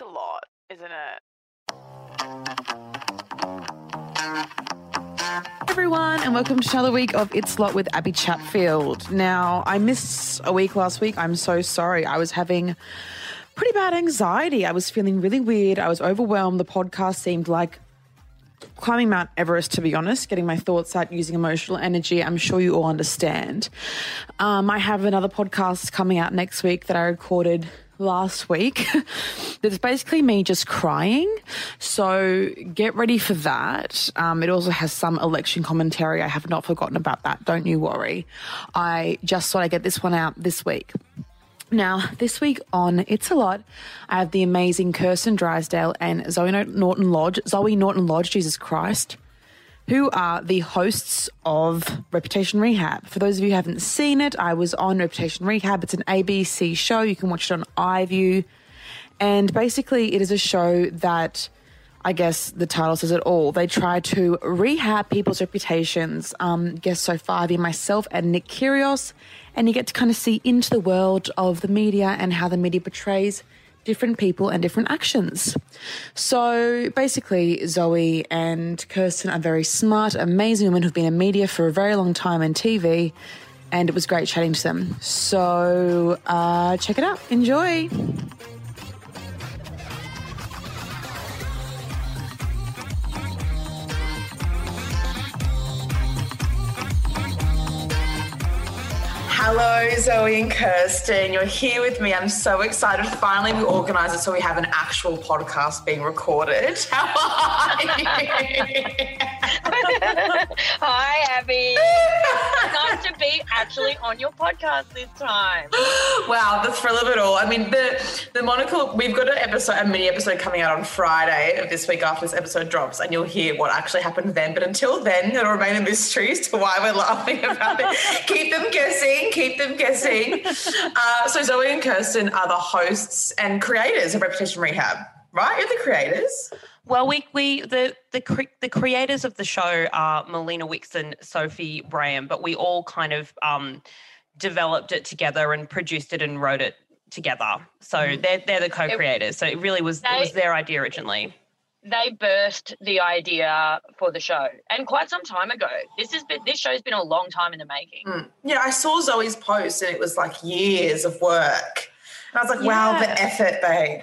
A lot, isn't it? everyone, and welcome to another week of It's Lot with Abbie Chatfield. Now, I missed a week last week. I'm so sorry. I was having pretty bad anxiety. I was feeling really weird. I was overwhelmed. The podcast seemed like climbing Mount Everest, to be honest, getting my thoughts out using emotional energy. I'm sure you all understand. Um, I have another podcast coming out next week that I recorded last week. That's basically me just crying. So get ready for that. Um, it also has some election commentary. I have not forgotten about that. Don't you worry. I just thought I'd get this one out this week. Now, this week on It's a Lot, I have the amazing Kirsten Drysdale and Zoe Norton Lodge. Zoe Norton Lodge, Jesus Christ who are the hosts of Reputation Rehab. For those of you who haven't seen it, I was on Reputation Rehab. It's an ABC show. You can watch it on iView. And basically, it is a show that I guess the title says it all. They try to rehab people's reputations. Um, guests so far have myself and Nick Kyrgios, and you get to kind of see into the world of the media and how the media portrays different people and different actions. So basically, Zoe and Kirsten are very smart, amazing women who've been in media for a very long time and TV, and it was great chatting to them. So uh, check it out. Enjoy. Hello, Zoe and Kirsten. You're here with me. I'm so excited. Finally, we organised it so we have an actual podcast being recorded. How are you? Hi, Abbie. nice to be actually on your podcast this time. Wow, the thrill of it all. I mean, the the monocle. We've got an episode, a mini episode coming out on Friday of this week after this episode drops, and you'll hear what actually happened then. But until then, it'll remain a mystery as to why we're laughing about it. Keep them guessing keep them guessing. Uh, so Zoe and Kirsten are the hosts and creators of Reputation Rehab, right? You're the creators. Well, we we the the the creators of the show are Melina Wicks and Sophie Braham, but we all kind of um, developed it together and produced it and wrote it together. So mm. they're they're the co-creators. So it really was they, it was their idea originally they burst the idea for the show and quite some time ago. This has been this show's been a long time in the making. Mm. yeah i saw zoe's post and it was like years of work. And i was like yeah. wow the effort babe.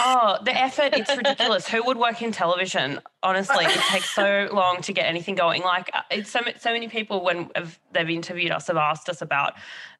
Oh the effort it's ridiculous. Who would work in television honestly it takes so long to get anything going like uh, it's so, so many people when they've interviewed us have asked us about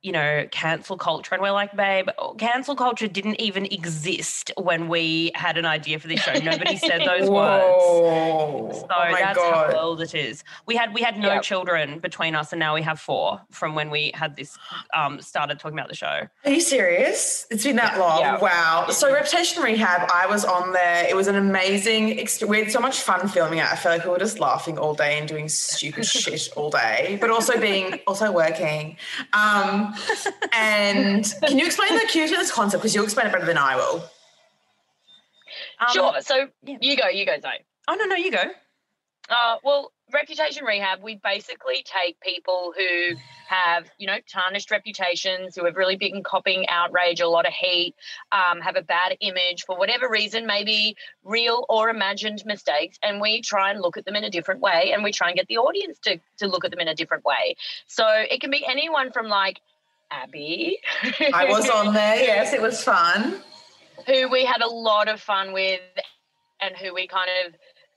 you know, cancel culture. And we're like, babe, cancel culture didn't even exist when we had an idea for this show. Nobody said those words. So oh that's God. how old it is. We had we had no yep. children between us and now we have four from when we had this um started talking about the show. Are you serious? It's been that yeah. long. Yeah. Wow. So Reputation Rehab, I was on there. It was an amazing experience. We had so much fun filming it. I feel like we were just laughing all day and doing stupid shit all day, but also being also working. Um and can you explain the cue to this concept? Because you'll explain it better than I will. Um, sure. So yeah. you go, you go, Zoe. Oh, no, no, you go. Uh, well, reputation rehab, we basically take people who have, you know, tarnished reputations, who have really been copying outrage, a lot of heat, um, have a bad image for whatever reason, maybe real or imagined mistakes, and we try and look at them in a different way, and we try and get the audience to to look at them in a different way. So it can be anyone from like Abbie. I was on there. Yes, it was fun. Who we had a lot of fun with, and who we kind of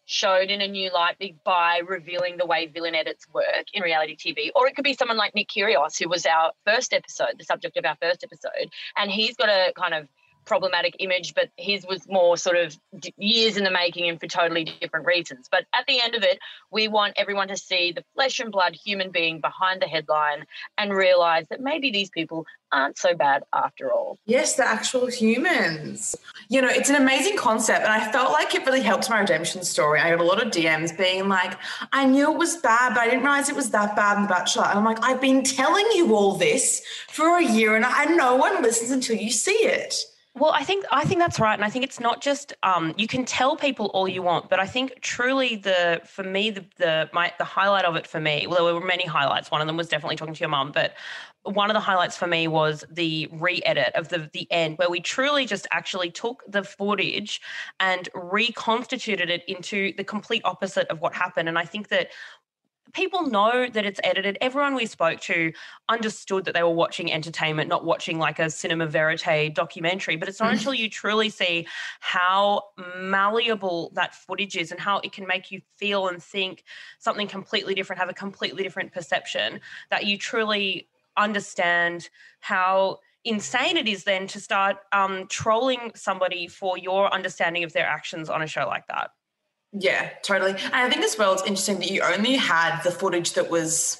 showed in a new light by revealing the way villain edits work in reality TV. Or it could be someone like Nick Kyrgios, who was our first episode, the subject of our first episode, and he's got a kind of problematic image, but his was more sort of years in the making and for totally different reasons. But at the end of it, we want everyone to see the flesh and blood human being behind the headline and realize that maybe these people aren't so bad after all. Yes, the actual humans. You know, it's an amazing concept. And I felt like it really helped my redemption story. I got a lot of DMs being like, I knew it was bad, but I didn't realize it was that bad in The Bachelor. And I'm like, I've been telling you all this for a year and, and no one listens until you see it Well, I think I think that's right, and I think it's not just um, you can tell people all you want, but I think truly the for me the the my the highlight of it for me. Well, there were many highlights. One of them was definitely talking to your mum, but one of the highlights for me was the re-edit of the the end where we truly just actually took the footage and reconstituted it into the complete opposite of what happened and i think that people know that it's edited. Everyone we spoke to understood that they were watching entertainment, not watching like a cinema verite documentary. But it's not mm. until you truly see how malleable that footage is and how it can make you feel and think something completely different, have a completely different perception, that you truly understand how insane it is then to start um, trolling somebody for your understanding of their actions on a show like that. Yeah, totally. And I think as well, it's interesting that you only had the footage that was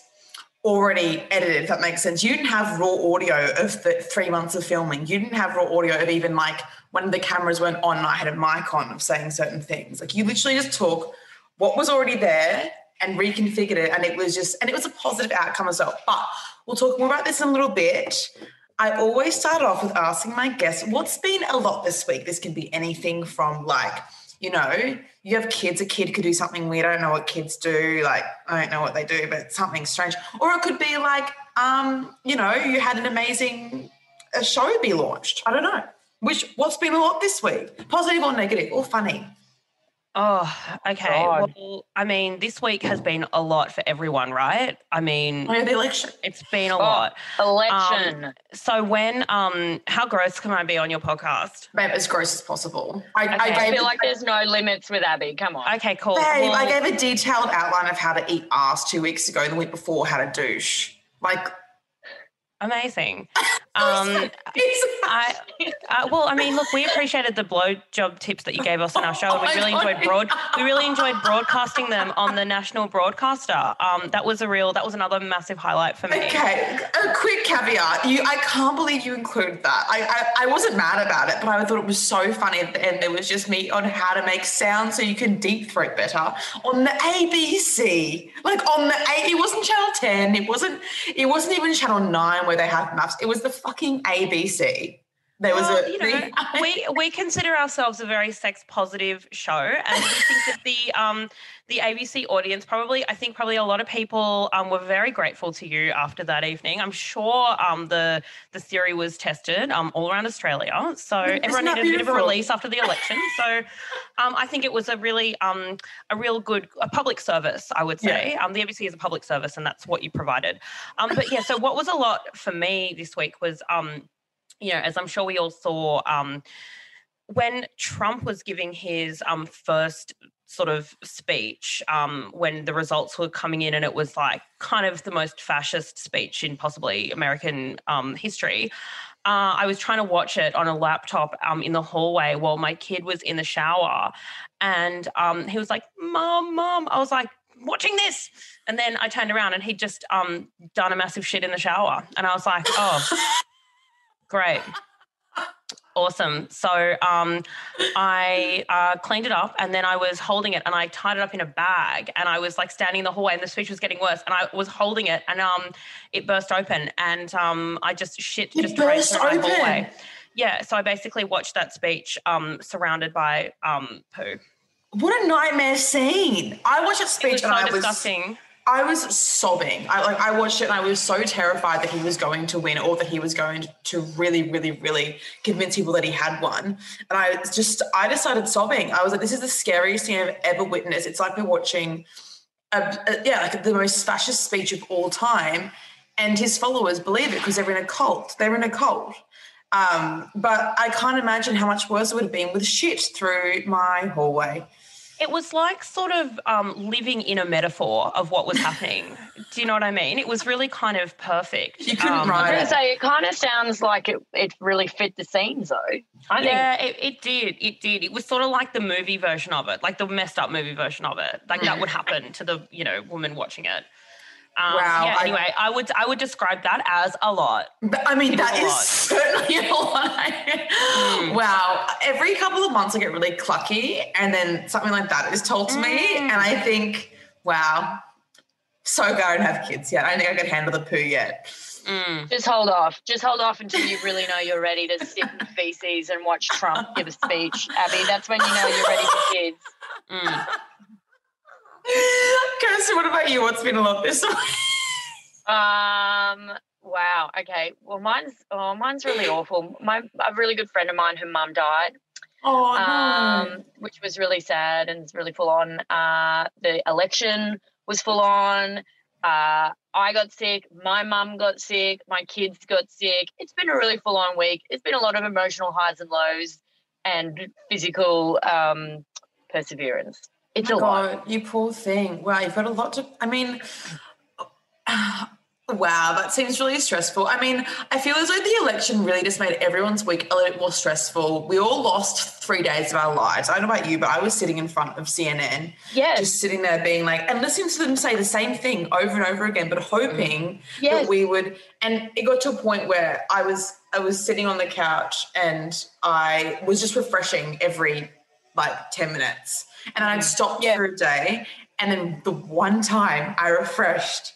already edited, if that makes sense. You didn't have raw audio of the three months of filming. You didn't have raw audio of even like when the cameras weren't on and I had a mic on of saying certain things. Like you literally just took what was already there and reconfigured it. And it was just, and it was a positive outcome as well. But we'll talk more about this in a little bit. I always start off with asking my guests what's been a lot this week. This can be anything from like, you know, you have kids, a kid could do something weird. I don't know what kids do. Like, I don't know what they do, but something strange. Or it could be like, um, you know, you had an amazing a show be launched. I don't know. Which what's been a lot this week? Positive or negative or funny? Oh, okay. God. Well, I mean, this week has been a lot for everyone, right? I mean, oh, the election. It's been a oh, lot. Election. Um, so when, um, how gross can I be on your podcast? Babe, as gross as possible. I, okay. I, I feel like there's no limits with Abbie. Come on. Okay, cool. Babe, well, I gave a detailed outline of how to eat ass two weeks ago. The week before, how to douche. Like, Amazing. Um, I, uh, well, I mean, look, we appreciated the blowjob tips that you gave us on our show, and we oh really enjoyed broad. We really enjoyed broadcasting them on the national broadcaster. Um, that was a real. That was another massive highlight for me. Okay, a quick caveat. You, I can't believe you included that. I, I, I wasn't mad about it, but I thought it was so funny at the end. There was just me on how to make sound so you can deep throat better on the ABC. Like on the A, it wasn't Channel Ten. It wasn't. It wasn't even Channel Nine where they have maps. It was the fucking ABC. There was well, a, you know, we we consider ourselves a very sex positive show, and we think that the um the ABC audience probably I think probably a lot of people um were very grateful to you after that evening. I'm sure um the the theory was tested um all around Australia, so Isn't everyone needed beautiful? a bit of a release after the election. So um I think it was a really um a real good a public service I would say. Yeah. Um the ABC is a public service, and that's what you provided. Um but yeah, so what was a lot for me this week was um you know, as I'm sure we all saw, um, when Trump was giving his um, first sort of speech, um, when the results were coming in, and it was like kind of the most fascist speech in possibly American um, history. Uh, I was trying to watch it on a laptop um, in the hallway while my kid was in the shower. And um, he was like, Mom, Mom. I was like, watching this. And then I turned around and he'd just um, done a massive shit in the shower. And I was like, oh, Great. Awesome. So um, I uh, cleaned it up and then I was holding it and I tied it up in a bag and I was like standing in the hallway and the speech was getting worse and I was holding it and um, it burst open and um, I just shit it just burst open. hallway. Yeah. So I basically watched that speech um, surrounded by um, poo. What a nightmare scene! I watched a speech and I was disgusting. I was sobbing. I like I watched it and I was so terrified that he was going to win or that he was going to really, really, really convince people that he had won. And I just I just started sobbing. I was like, this is the scariest thing I've ever witnessed. It's like we're watching a, a, yeah, like the most fascist speech of all time. And his followers believe it because they're in a cult. They're in a cult. Um, but I can't imagine how much worse it would have been with shit through my hallway. It was like sort of um, living in a metaphor of what was happening. Do you know what I mean? It was really kind of perfect. You couldn't um, write it. Say it kind of sounds like it, it really fit the scenes, though. I yeah, think. It, it did. It did. It was sort of like the movie version of it, like the messed up movie version of it. Like that would happen to the you know woman watching it. Um, wow. Yeah, anyway, I, I, would I would describe that as a lot. I mean, it that is lot. certainly a lot. mm. Wow. Every couple of months, I get really clucky, and then something like that is told to mm. me, and I think, wow, so go and have kids yet. I don't think I could handle the poo yet. Mm. Just hold off. Just hold off until you really know you're ready to sit in feces and watch Trump give a speech, Abbie. That's when you know you're ready for kids. Kirsten, what about you? What's been a lot this week? Um. Wow. Okay. Well, mine's oh, mine's really awful. My a really good friend of mine, her mum died, Oh, um, which was really sad and really full on. Uh, the election was full on. Uh, I got sick. My mum got sick. My kids got sick. It's been a really full on week. It's been a lot of emotional highs and lows and physical um, perseverance. It's oh a my lot. God, you poor thing. Wow, you've got a lot to. I mean, wow, that seems really stressful. I mean, I feel as though the election really just made everyone's week a little bit more stressful. We all lost three days of our lives. I don't know about you, but I was sitting in front of CNN, Yes. just sitting there being like, and listening to them say the same thing over and over again, but hoping mm. Yes. that we would. And it got to a point where I was, I was sitting on the couch and I was just refreshing every like 10 minutes. And then I'd stopped Yeah. for a day. And then the one time I refreshed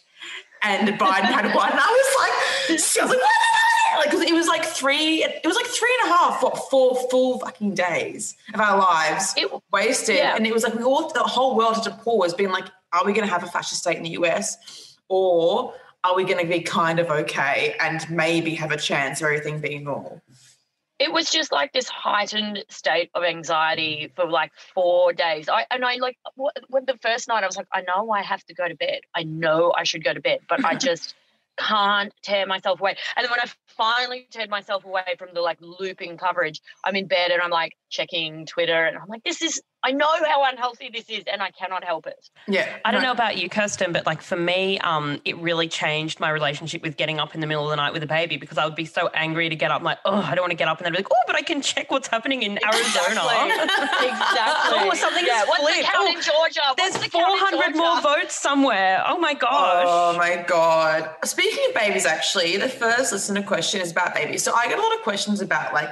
and Biden had won, I was like, I was like, like, because it was like three, it was like three and a half, what, four full fucking days of our lives It- wasted. yeah. And it was like, we all, the whole world had to pause, being like, are we going to have a fascist state in the US? Or are we going to be kind of okay and maybe have a chance of everything being normal? It was just like this heightened state of anxiety mm. for like four days. I and I like wh- when the first night I was like, I know I have to go to bed. I know I should go to bed, but I just can't tear myself away. And then when I finally teared myself away from the like looping coverage, I'm in bed and I'm like checking Twitter and I'm like, this is I know how unhealthy this is and I cannot help it. Yeah. I don't no. know about you, Kirsten, but like for me, um, it really changed my relationship with getting up in the middle of the night with a baby because I would be so angry to get up. I'm like, oh, I don't want to get up, and then be like, oh, but I can check what's happening in Arizona. exactly. Oh, something yeah. What's the count Oh, in Georgia? What's There's the count in 400 more votes somewhere. Oh my gosh. Oh my god! Speaking of babies, actually, the first listener question is about babies. So I get a lot of questions about like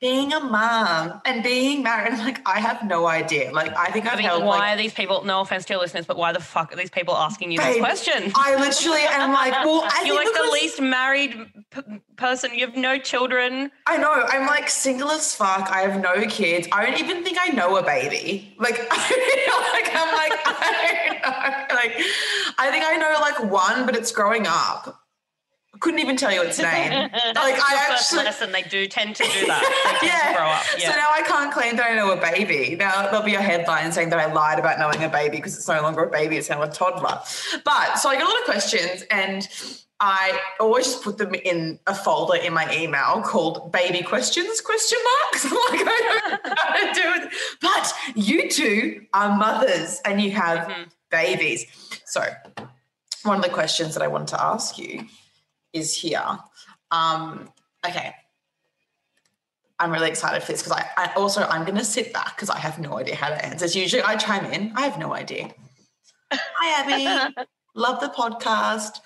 being a mom and being married. I'm like, I have no idea. Like, I think I've I mean, held why like, are these people? No offense to your listeners, but why the fuck are these people asking you this question? I literally am like, well, I You're think like the least married p- person. You have no children. I know. I'm like single as fuck. I have no kids. I don't even think I know a baby. Like, like I'm like, I don't know. Like, I think I know like one, but it's growing up. Couldn't even tell you its name. like, I first actually. lesson, they do tend to do that. They tend to grow up. Yeah. So now I can't claim that I know a baby. Now there'll be a headline saying that I lied about knowing a baby because it's no longer a baby, it's now a toddler. But so I get a lot of questions and I always just put them in a folder in my email called baby questions question marks. Like, I don't know how to do it. But you two are mothers and you have Mhm. babies. So one of the questions that I wanted to ask you is here. Um, okay. I'm really excited for this because I, I also I'm going to sit back because I have no idea how to answer. It's usually I chime in. I have no idea. Hi Abbie, love the podcast.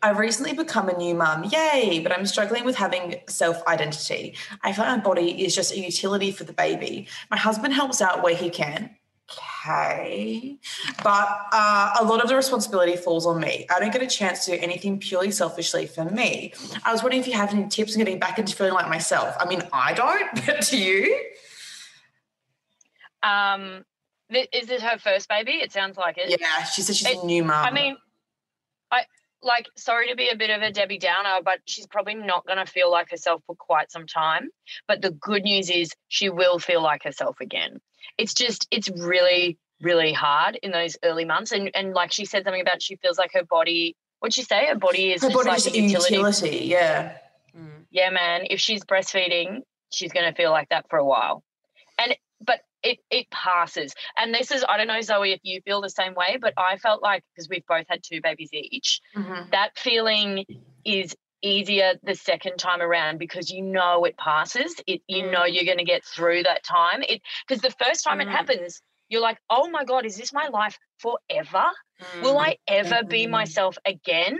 I've recently become a new mum, yay! But I'm struggling with having self identity. I feel like my body is just a utility for the baby. My husband helps out where he can. Okay. But uh, a lot of the responsibility falls on me. I don't get a chance to do anything purely selfishly for me. I was wondering if you have any tips on getting back into feeling like myself. I mean, I don't, but do you? Um, th- is this her first baby? It sounds like it. Yeah, she said she's It- a new mum. I mean, I like sorry to be a bit of a Debbie Downer, but she's probably not going to feel like herself for quite some time. But the good news is she will feel like herself again. It's just it's really really hard in those early months, and and like she said something about she feels like her body. What'd she say? Her body is her just body like is a a utility. utility. Yeah. Mm. Yeah, man. If she's breastfeeding, she's going to feel like that for a while, and but it it passes. And this is I don't know Zoe if you feel the same way, but I felt like because we've both had two babies each Mhm. that feeling is easier the second time around because you know it passes. It you know you're going to get through that time. It because the first time it Mm. happens you're like oh my god is this my life forever? Will i ever be Mm. myself again?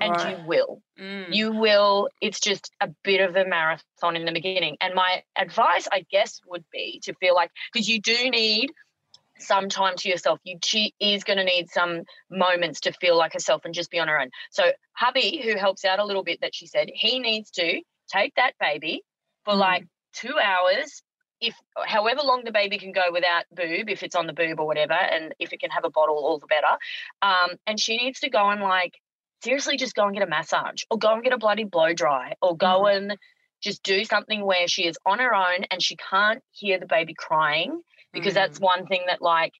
And Right. you will. Mm. you will. It's just a bit of a marathon in the beginning. And my advice i guess would be to feel like because you do need some time to yourself. You she is going to need some moments to feel like herself and just be on her own. So hubby, who helps out a little bit, that she said he needs to take that baby for mm. like two hours. If however long the baby can go without boob, if it's on the boob or whatever, and if it can have a bottle, all the better. Um, and she needs to go and like seriously just go and get a massage or go and get a bloody blow dry or go mm. and just do something where she is on her own and she can't hear the baby crying because mm. that's one thing that like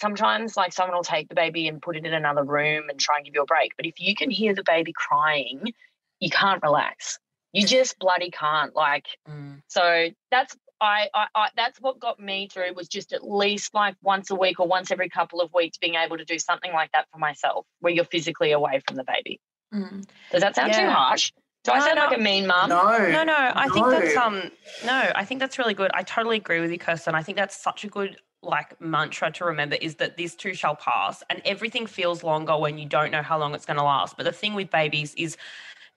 sometimes like someone will take the baby and put it in another room and try and give you a break but if you can hear the baby crying you can't relax you just bloody can't like mm. so that's I, I, I that's what got me through was just at least like once a week or once every couple of weeks being able to do something like that for myself where you're physically away from the baby mm. does that sound yeah. too harsh do I sound no, like a mean mum? No, no, no. I no. think that's um, no. I think that's really good. I totally agree with you, Kirsten. I think that's such a good like mantra to remember is that this too shall pass, and everything feels longer when you don't know how long it's going to last. But the thing with babies is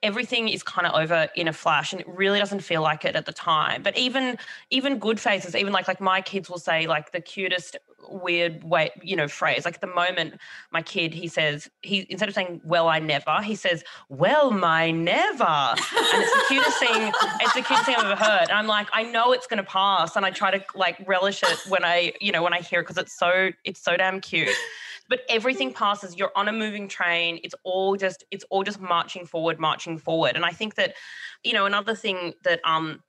everything is kind of over in a flash and it really doesn't feel like it at the time. But even even good faces even like like my kids will say like the cutest weird way you know phrase like at the moment my kid he says he instead of saying well i never he says well my never. And it's the cutest thing it's the cutest thing i've ever heard. And i'm like i know it's going to pass. And i try to like relish it when i you know when i hear it because it's so it's so damn cute but everything passes you're on a moving train it's all just it's all just marching forward marching forward and i think that you know another thing that um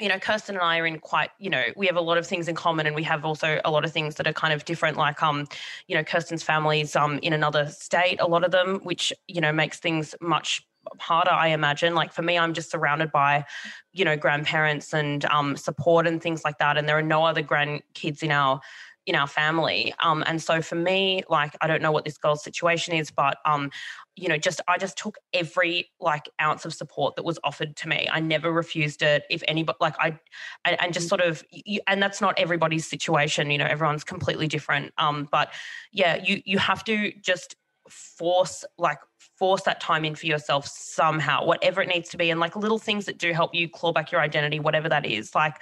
you know, Kirsten and I are in quite, you know, we have a lot of things in common and we have also a lot of things that are kind of different. Like, um, you know, Kirsten's family's um in another state, a lot of them, which, you know, makes things much harder, I imagine. Like for me, I'm just surrounded by, you know, grandparents and um support and things like that. And there are no other grandkids in our in our family. Um, and so for me, like, I don't know what this girl's situation is, but, um, you know, just I just took every like ounce of support that was offered to me. I never refused it. If anybody, like, I, and just mm. sort of, and that's not everybody's situation. You know, everyone's completely different. Um, but yeah, you you have to just force like force that time in for yourself somehow whatever it needs to be and like little things that do help you claw back your identity whatever that is like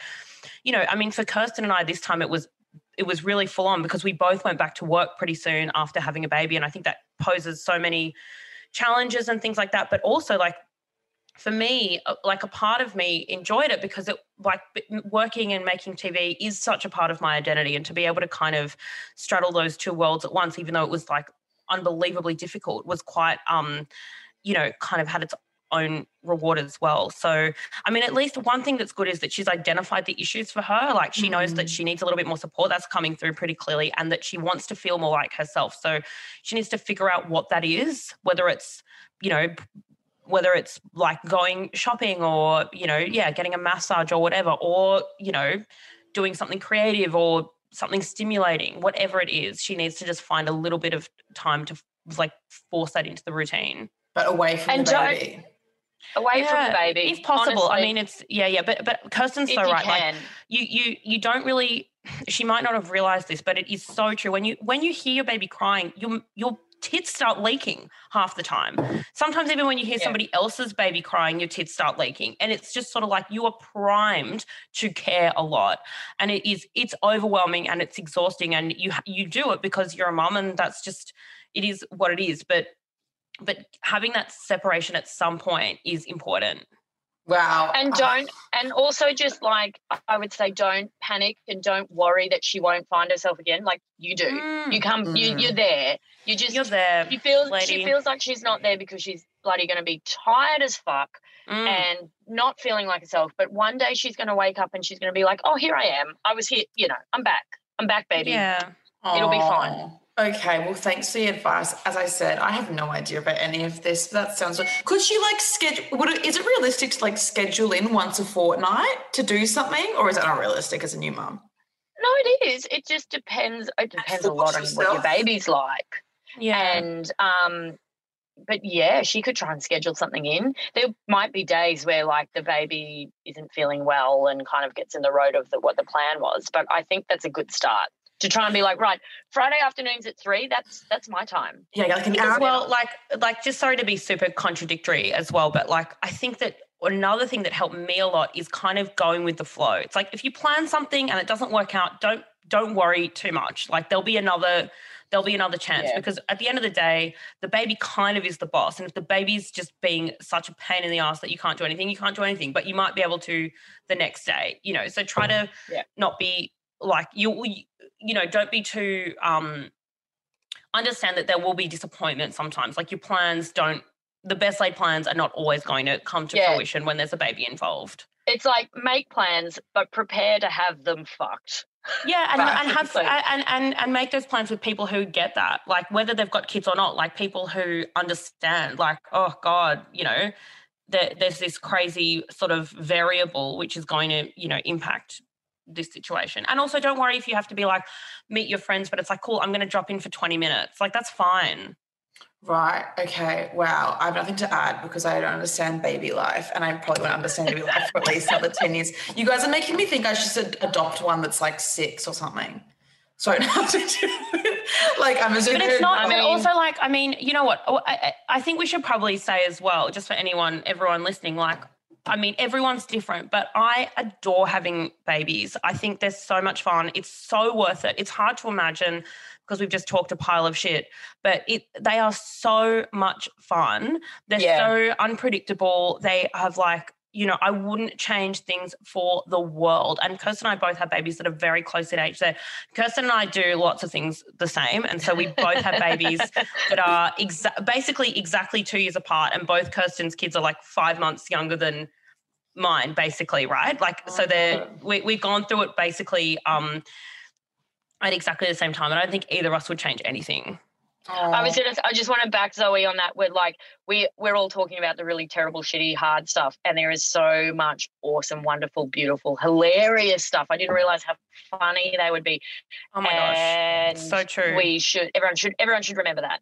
you know i mean for kirsten and i this time it was it was really full on because we both went back to work pretty soon after having a baby. And i think that poses so many challenges and things like that. But also like for me uh, like a part of me enjoyed it because it like working and making tv is such a part of my identity. And to be able to kind of straddle those two worlds at once even though it was like unbelievably difficult was quite um you know kind of had its own reward as well. So, I mean, at least one thing that's good is that she's identified the issues for her. Like she mm. knows that she mm. needs a little bit more support. That's coming through pretty clearly, and that she wants to feel more like herself. So, she needs to figure out what that is, whether it's, you know, whether it's like going shopping or, you know, yeah, getting a massage or whatever, or, you know, doing something creative or something stimulating, whatever it is, she needs to just find a little bit of time to like force that into the routine. But away from and the baby away yeah, from the baby if possible honestly. i mean it's yeah yeah but but kirsten's so right can. like you you you don't really she might not have realized this but it is so true when you when you hear your baby crying your your tits start leaking half the time sometimes even when you hear yeah. somebody else's baby crying your tits start leaking and it's just sort of like you are primed to care a lot and it is it's overwhelming and it's exhausting and you you do it because you're a mom and that's just it is what it is but but having that separation at some point is important. Wow. And don't, and also just like, I would say, don't panic and don't worry that she won't find herself again. Like you do. Mm. You come, mm. you, you're there. You just, you're there. You feel, lady. she feels like she's not there because she's bloody going to be tired as fuck mm. and not feeling like herself. But one day she's going to wake up and she's going to be like, oh, here I am. I was here, you know, I'm back. I'm back, baby. Yeah. It'll be fine. Okay, well, thanks for the advice. As I said, I have no idea about any of this. But that sounds. Could she like schedule? Would it, is it realistic to like schedule in once a fortnight to do something, or is it unrealistic as a new mum? No, it is. It just depends. It depends a lot on what your baby's like. Yeah. And um, but yeah, she could try and schedule something in. There might be days where like the baby isn't feeling well and kind of gets in the road of the, what the plan was. But I think that's a good start to try and be like, right, Friday afternoons at three, that's that's my time. Yeah, like an hour. Well, like like just sorry to be super contradictory as well, but like I think that another thing that helped me a lot is kind of going with the flow. It's like if you plan something and it doesn't work out, don't don't worry too much. Like there'll be another there'll be another chance Yeah. because at the end of the day, the baby kind of is the boss. And if the baby's just being such a pain in the ass that you can't do anything, you can't do anything, but you might be able to the next day, you know. So try to Yeah. not be like you you know, don't be too um understand that there will be disappointment sometimes. Like your plans don't the best laid plans are not always going to come to Yeah. fruition when there's a baby involved. It's like make plans, but prepare to have them fucked. Yeah, and, and have and, and and make those plans with people who get that, like whether they've got kids or not, like people who understand. Like, oh God, you know, there, there's this crazy sort of variable which is going to, you know, impact this situation. And also, don't worry if you have to be like meet your friends, but it's like, cool, I'm going to drop in for 20 minutes. Like that's fine. Right. Okay. Wow. I have nothing to add because I don't understand baby life, and I probably won't understand baby life for at least another ten years. You guys are making me think I should adopt one that's like six or something, so I don't have to do it. Like I'm assuming. But it's not. I mean- also, like, I mean, you know what? Oh, I I think we should probably say as well, just for anyone, everyone listening, like, I mean, everyone's different, but I adore having babies. I think they're so much fun. It's so worth it. It's hard to imagine because we've just talked a pile of shit, but it they are so much fun. They're Yeah. so unpredictable. They have like you know, I wouldn't change things for the world. And Kirsten and I both have babies that are very close in age. So Kirsten and I do lots of things the same. And so we both have babies that are exa- basically exactly two years apart. And both Kirsten's kids are like five months younger than mine, basically, right? Like, so they're, we, we've gone through it basically um, at exactly the same time. And I don't think either of us would change anything. I Oh. was gonna. I just want to back Zoe on that. We're like we we're all talking about the really terrible, shitty, hard stuff, and there is so much awesome, wonderful, beautiful, hilarious stuff. I didn't realize how funny they would be. Oh my gosh. and so true. We should. Everyone should. Everyone should remember that.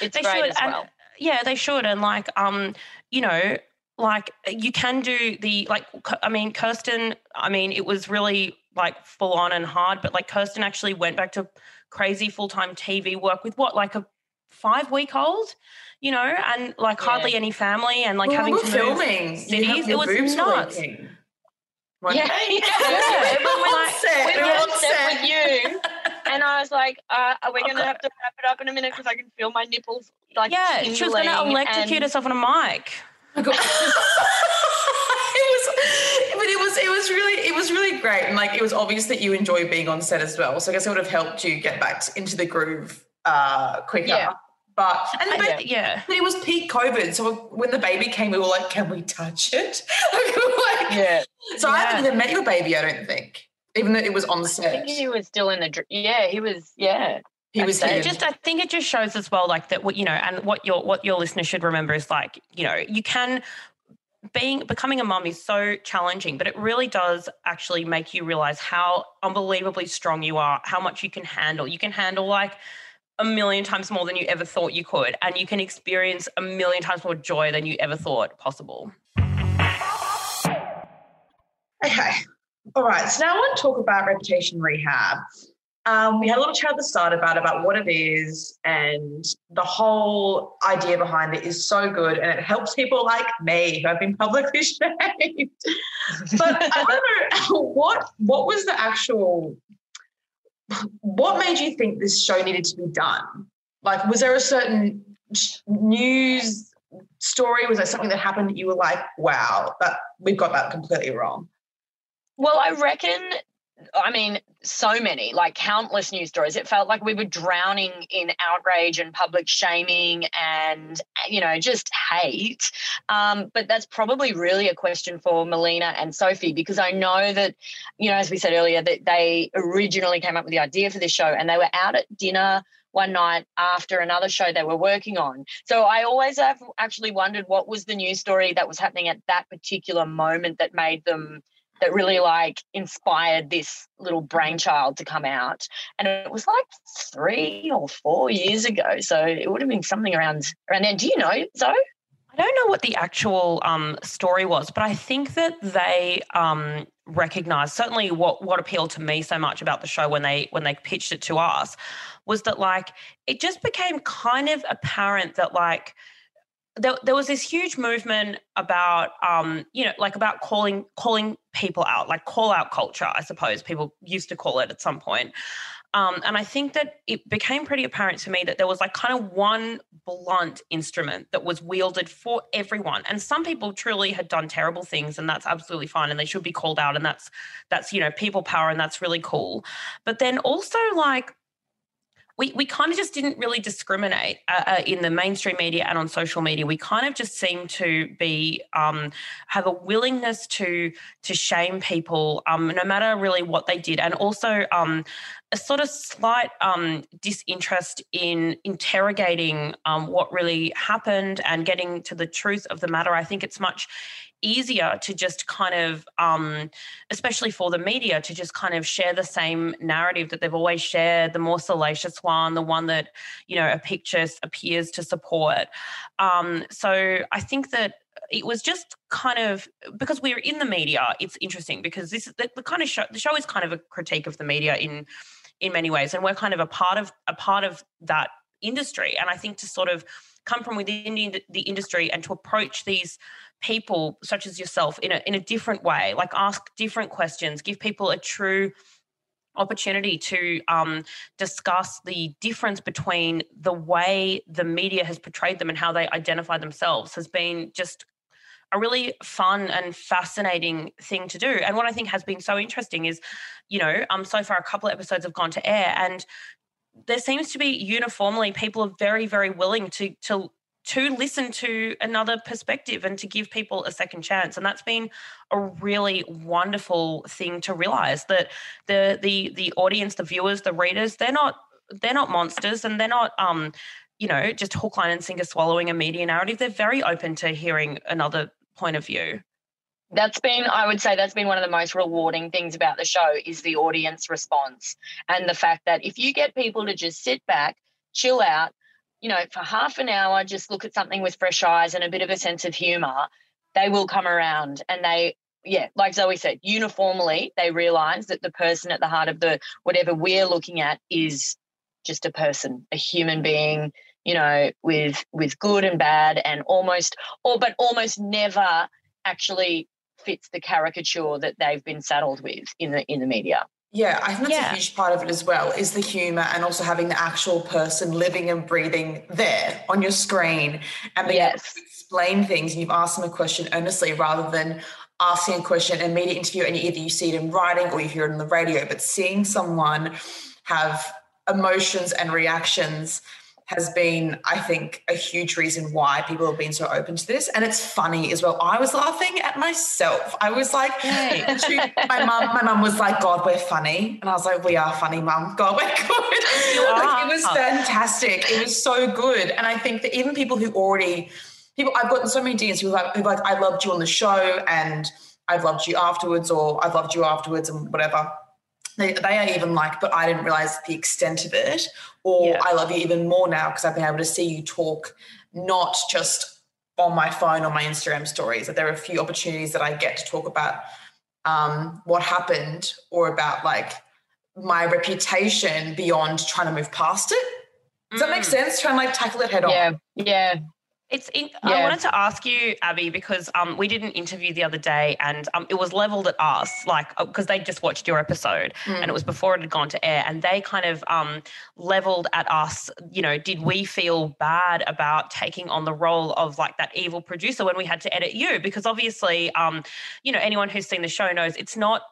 It's They great should, as and- well. yeah they should and like um you know like you can do the like I mean kirsten i mean it was really like full on and hard but like kirsten actually went back to crazy full-time tv work with what like a five week old you know and like Yeah. hardly any family and like Well, having we to were move cities, it was nuts. leaking. Weren't Yeah, they? yeah. Everyone We're like- set. Everyone on on set set. with you, and I was like, uh, "Are we going to have to wrap it up in a minute because I can feel my nipples like yeah she was going to electrocute and- herself on a mic Oh God. it was, but it was, it was really, it was really great, and like it was obvious that you enjoy being on set as well. So I guess it would have helped you get back into the groove uh, quicker. Yeah. But and the I- baby, yeah but it was peak COVID, so when the baby came, we were like, "Can we touch it?" Like, we were like- Yeah, So I Yeah. haven't even met your baby. I don't think, even though it was on set. I set. think he was still in the. dr- Yeah, he was. Yeah, He was I'd say here. just I think it just shows as well like that what you know and what your what your listeners should remember is like you know you can being becoming a mum is so challenging but it really does actually make you realize how unbelievably strong you are how much you can handle you can handle like a million times more than you ever thought you could and you can experience a million times more joy than you ever thought possible Okay. All right. So now I want to talk about reputation rehab. Um, we had a little chat at the start about about what it is, and the whole idea behind it is so good, and it helps people like me who have been publicly shamed. but I to know what what was the actual what made you think this show needed to be done? Like, was there a certain news story? Was there something that happened that you were like, "Wow, that we've got that completely wrong"? Well, I reckon, I mean, so many, like countless news stories. It felt like we were drowning in outrage and public shaming and, you know, just hate. Um, but that's probably really a question for Melina and Sophie because I know that, you know, as we said earlier, that they originally came up with the idea for this show and they were out at dinner one night after another show they were working on. So I always have actually wondered what was the news story that was happening at that particular moment that made them that really like inspired this little brainchild to come out. And it was like three or four years ago. So it would have been something around around then. Do you know, Zoe? I don't know what the actual um, story was, but I think that they um, recognized certainly what what appealed to me so much about the show when they when they pitched it to us was that like it just became kind of apparent that like there, there was this huge movement about um, you know like about calling calling people out like call out culture i suppose people used to call it at some point um, and I think that it became pretty apparent to me that there was like kind of one blunt instrument that was wielded for everyone. And some people truly had done terrible things, and that's absolutely fine, and they should be called out. And that's that's you know people power, and that's really cool. But then also like we, we kind of just didn't really discriminate uh, uh, in the mainstream media and on social media. We kind of just seemed to be um, have a willingness to to shame people, um, no matter really what they did, and also um, a sort of slight um, disinterest in interrogating um, what really happened and getting to the truth of the matter. I think it's much easier to just kind of, um, especially for the media, to just kind of share the same narrative that they've always shared, the more salacious one, the one that, you know, a picture appears to support. Um, so I think that it was just kind of because we're in the media it's interesting because this the, the kind of show the show is kind of a critique of the media in in many ways and we're kind of a part of a part of that industry and i think to sort of come from within the industry and to approach these people such as yourself in a, in a different way like ask different questions give people a true opportunity to um, discuss the difference between the way the media has portrayed them and how they identify themselves has been just a really fun and fascinating thing to do. And what I think has been so interesting is, you know, um, so far a couple of episodes have gone to air, and there seems to be uniformly people are very, very willing to to to listen to another perspective and to give people a second chance. And that's been a really wonderful thing to realize that the the the audience the viewers the readers they're not they're not monsters and they're not um you know just hook line and sinker swallowing a media narrative. They're very open to hearing another point of view that's been i would say that's been one of the most rewarding things about the show is the audience response and the fact that if you get people to just sit back chill out you know, for half an hour, just look at something with fresh eyes and a bit of a sense of humor, they will come around and they, yeah, like Zoe said, uniformly they realize that the person at the heart of the whatever we're looking at is just a person, a human being, you know, with with good and bad and almost or but almost never actually fits the caricature that they've been saddled with in the in the media. Yeah, I think that's yeah. a huge part of it as well is the humor and also having the actual person living and breathing there on your screen and being yes. able to explain things and you've asked them a question earnestly rather than asking a question in a media interview and either you see it in writing or you hear it on the radio, but seeing someone have emotions and reactions has been, I think, a huge reason why people have been so open to this. And it's funny as well. I was laughing at myself. I was like, hey, my mum, my mum was like, God, we're funny. And I was like, we are funny, mum. God, we're good. like, it was fantastic. It was so good. And I think that even people who already, people, I've gotten so many DMs who like, who like, I loved you on the show and I've loved you afterwards, or I've loved you afterwards and whatever they, they are even like, but I didn't realize the extent of it, or yeah. I love you even more now because I've been able to see you talk, not just on my phone or my Instagram stories. That there are a few opportunities that I get to talk about um, what happened or about like my reputation beyond trying to move past it. Does mm. that make mm. sense? Trying to like tackle it head on. Yeah, yeah. It's. In, yeah. I wanted to ask you, Abbie, because um, we did an interview the other day, and um, it was leveled at us, like because uh, they just watched your episode, mm. and it was before it had gone to air, and they kind of um, leveled at us. You know, did we feel bad about taking on the role of like that evil producer when we had to edit you? Because obviously, um, you know, anyone who's seen the show knows it's not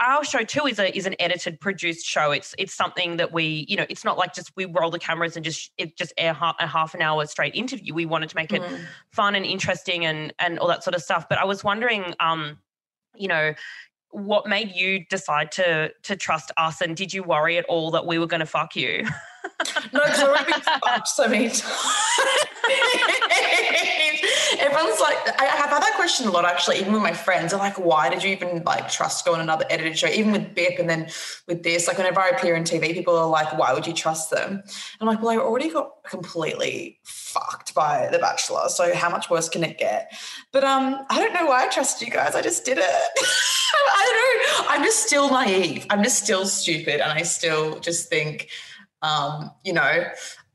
our show too is a is an edited produced show. It's it's something that we you know it's not like just we roll the cameras and just it just air half, a half an hour straight interview. We wanted to make it mm. fun and interesting and and all that sort of stuff. But i was wondering um you know what made you decide to to trust us? And did you worry at all that we were going to fuck you? No because i've been fucked so many times everyone's like, I have had that question a lot actually, even with my friends. They're like, why did you even like trust go on another edited show? Even with BIP and then with this, like whenever I appear in TV, people are like, why would you trust them? And I'm like, well, I already got completely fucked by The Bachelor. So how much worse can it get? But um, I don't know why I trusted you guys. I just did it. I don't know. I'm just still naive. I'm just still stupid. And I still just think, um, you know,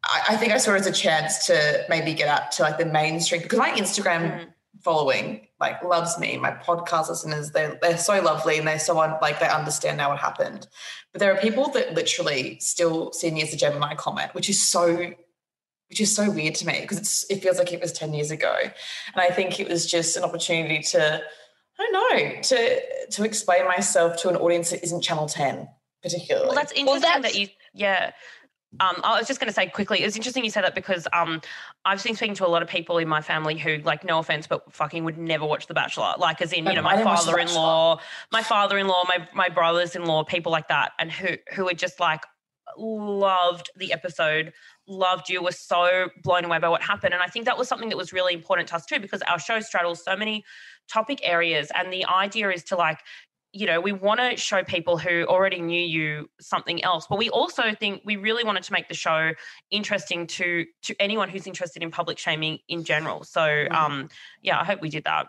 I, I think I saw it as a chance to maybe get out to like the mainstream because my Instagram Mm. following like loves me. My podcast listeners, they're they're so lovely and they're so un, like they understand now what happened. But there are people that literally still see me as a Gemini comment, which is so which is so weird to me because it's it feels like it was 10 years ago. And I think it was just an opportunity to, I don't know, to to explain myself to an audience that isn't channel 10 particularly. Well, that's interesting that's- that you, yeah. Um, I was just going to say quickly, it's interesting you said that because um, I've been speaking to a lot of people in my family who, like, no offense, but fucking would never watch The Bachelor. Like, as in, you know, my didn't watch The father-in-law, my father-in-law, my my brothers-in-law, people like that, and who who were just like loved the episode, loved you, were so blown away by what happened, and I think that was something that was really important to us too because our show straddles so many topic areas, and the idea is to like you know, we want to show people who already knew you something else, but we also think we really wanted to make the show interesting to to anyone who's interested in public shaming in general. So, Mhm. um, yeah, I hope we did that.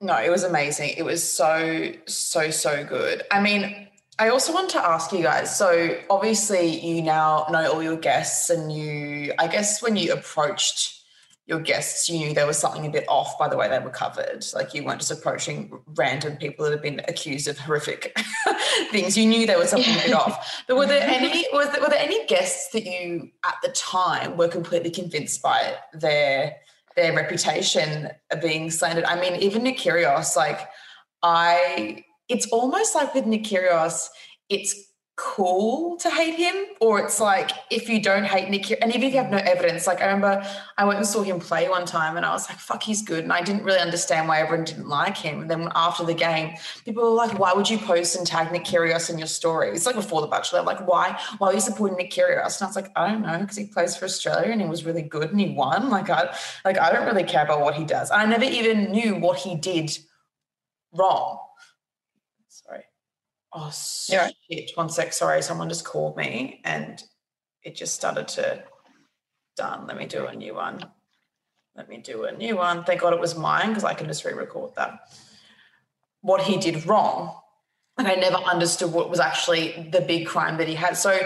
No, it was amazing. It was so, so, so good. I mean, I also want to ask you guys. So, obviously, you now know all your guests, and you, I guess, when you approached your guests, you knew there was something a bit off by the way they were covered. Like, you weren't just approaching random people that have been accused of horrific things. You knew there was something a bit off. But were there any, was there, were there any guests that you, at the time, were completely convinced by their their reputation of being slandered. I mean, even Nick Kyrgios, like I, it's almost like with Nick Kyrgios, it's cool to hate him, or it's like if you don't hate Nick, and even if you have no evidence, like I remember I went and saw him play one time, and I was like, "Fuck, he's good," and I didn't really understand why everyone didn't like him. And then after the game, people were like, "Why would you post and tag Nick Kyrgios in your story?" It's like before the Bachelor, like, "Why? Why are you supporting Nick Kyrgios?" And I was like, "I don't know, because he plays for Australia and he was really good and he won." Like I, like I don't really care about what he does. I never even knew what he did wrong. Oh right. shit! One sec. Sorry, someone just called me and it just started to done. Let me do a new one. Let me do a new one. Thank God it was mine because I can just re-record that. What he did wrong, and I never understood what was actually the big crime that he had. So,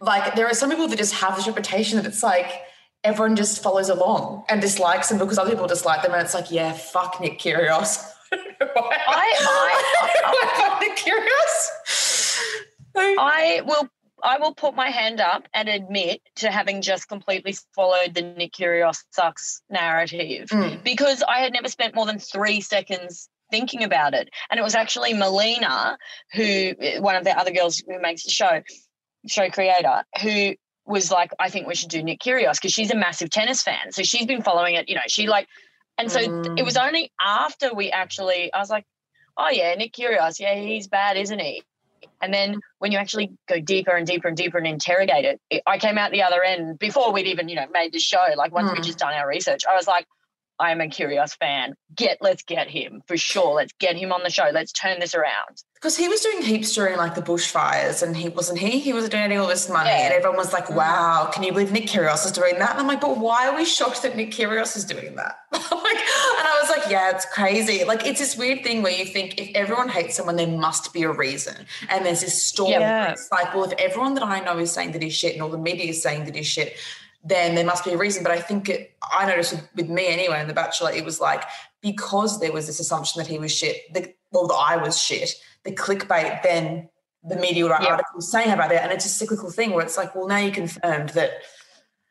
like, there are some people that just have this reputation that it's like everyone just follows along and dislikes them because other people dislike them, and it's like, yeah, fuck Nick Kyrgios. I- I, Nick Kyrgios. I will I will put my hand up and admit to having just completely followed the Nick Kyrgios sucks narrative Mm. because I had never spent more than three seconds thinking about it. And it was actually Melina, who one of the other girls who makes the show, show creator, who was like, I think we should do Nick Kyrgios because she's a massive tennis fan. So she's been following it, you know, she like, and so it was only after we actually, I was like, oh yeah, Nick Kyrgios, yeah, he's bad, isn't he? And then when you actually go deeper and deeper and deeper and interrogate it, it I came out the other end before we'd even, you know, made the show. Like once we'd Mm. just done our research, I was like, I am a Kyrgios fan. Get let's get him for sure. Let's get him on the show. Let's turn this around. Because he was doing heaps during like the bushfires, and he wasn't he? He was donating all this money, Yeah. and everyone was like, Mm. "Wow, can you believe Nick Kyrgios is doing that?" And I'm like, "But why are we shocked that Nick Kyrgios is doing that?" like, and I was like, "Yeah, it's crazy. Like, it's this weird thing where you think if everyone hates someone, there must be a reason, and there's this storm. Yeah. It's like, well, if everyone that I know is saying that he's shit, and all the media is saying that he's shit, then there must be a reason. But I think it, I noticed with, with me anyway in The Bachelor, it was like because there was this assumption that he was shit, the, well, that I was shit, the clickbait, then the media would write Yeah. articles saying about it. And it's a cyclical thing where it's like, well, now you confirmed that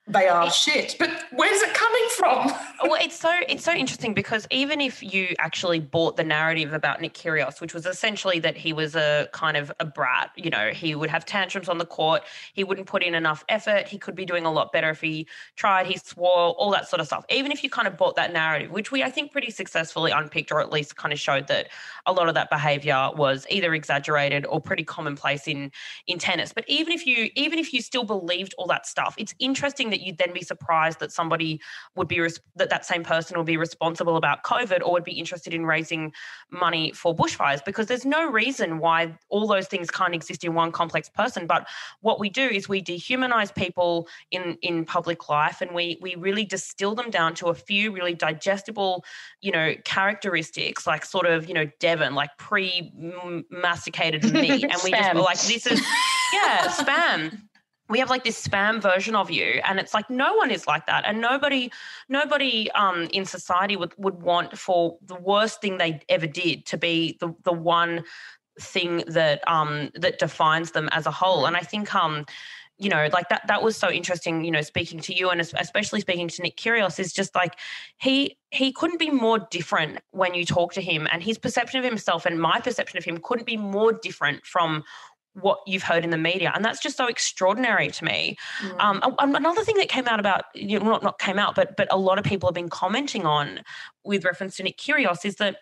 they are shit. But where's it coming from? well, it's so it's so interesting because even if you actually bought the narrative about Nick Kyrgios, which was essentially that he was a kind of a brat, you know, he would have tantrums on the court, he wouldn't put in enough effort, he could be doing a lot better if he tried, he swore, all that sort of stuff. Even if you kind of bought that narrative, which we I think pretty successfully unpicked, or at least kind of showed that a lot of that behavior was either exaggerated or pretty commonplace in in tennis. But even if you even if you still believed all that stuff, it's interesting that you'd then be surprised that somebody would be res- that that same person would be responsible about COVID or would be interested in raising money for bushfires because there's no reason why all those things can't exist in one complex person. But what we do is we dehumanize people in in public life and we we really distill them down to a few really digestible, you know, characteristics like sort of you know Devon like pre masticated meat, and we just were like this is yeah spam we have like this spam version of you and it's like no one is like that and nobody nobody um in society would would want for the worst thing they ever did to be the the one thing that um that defines them as a whole and i think um you know like that that was so interesting you know speaking to you and especially speaking to nick kyrgios is just like he he couldn't be more different when you talk to him and his perception of himself and my perception of him couldn't be more different from what you've heard in the media and that's just so extraordinary to me mm. um, another thing that came out about you know not, not came out but but a lot of people have been commenting on with reference to nick kyrgios is that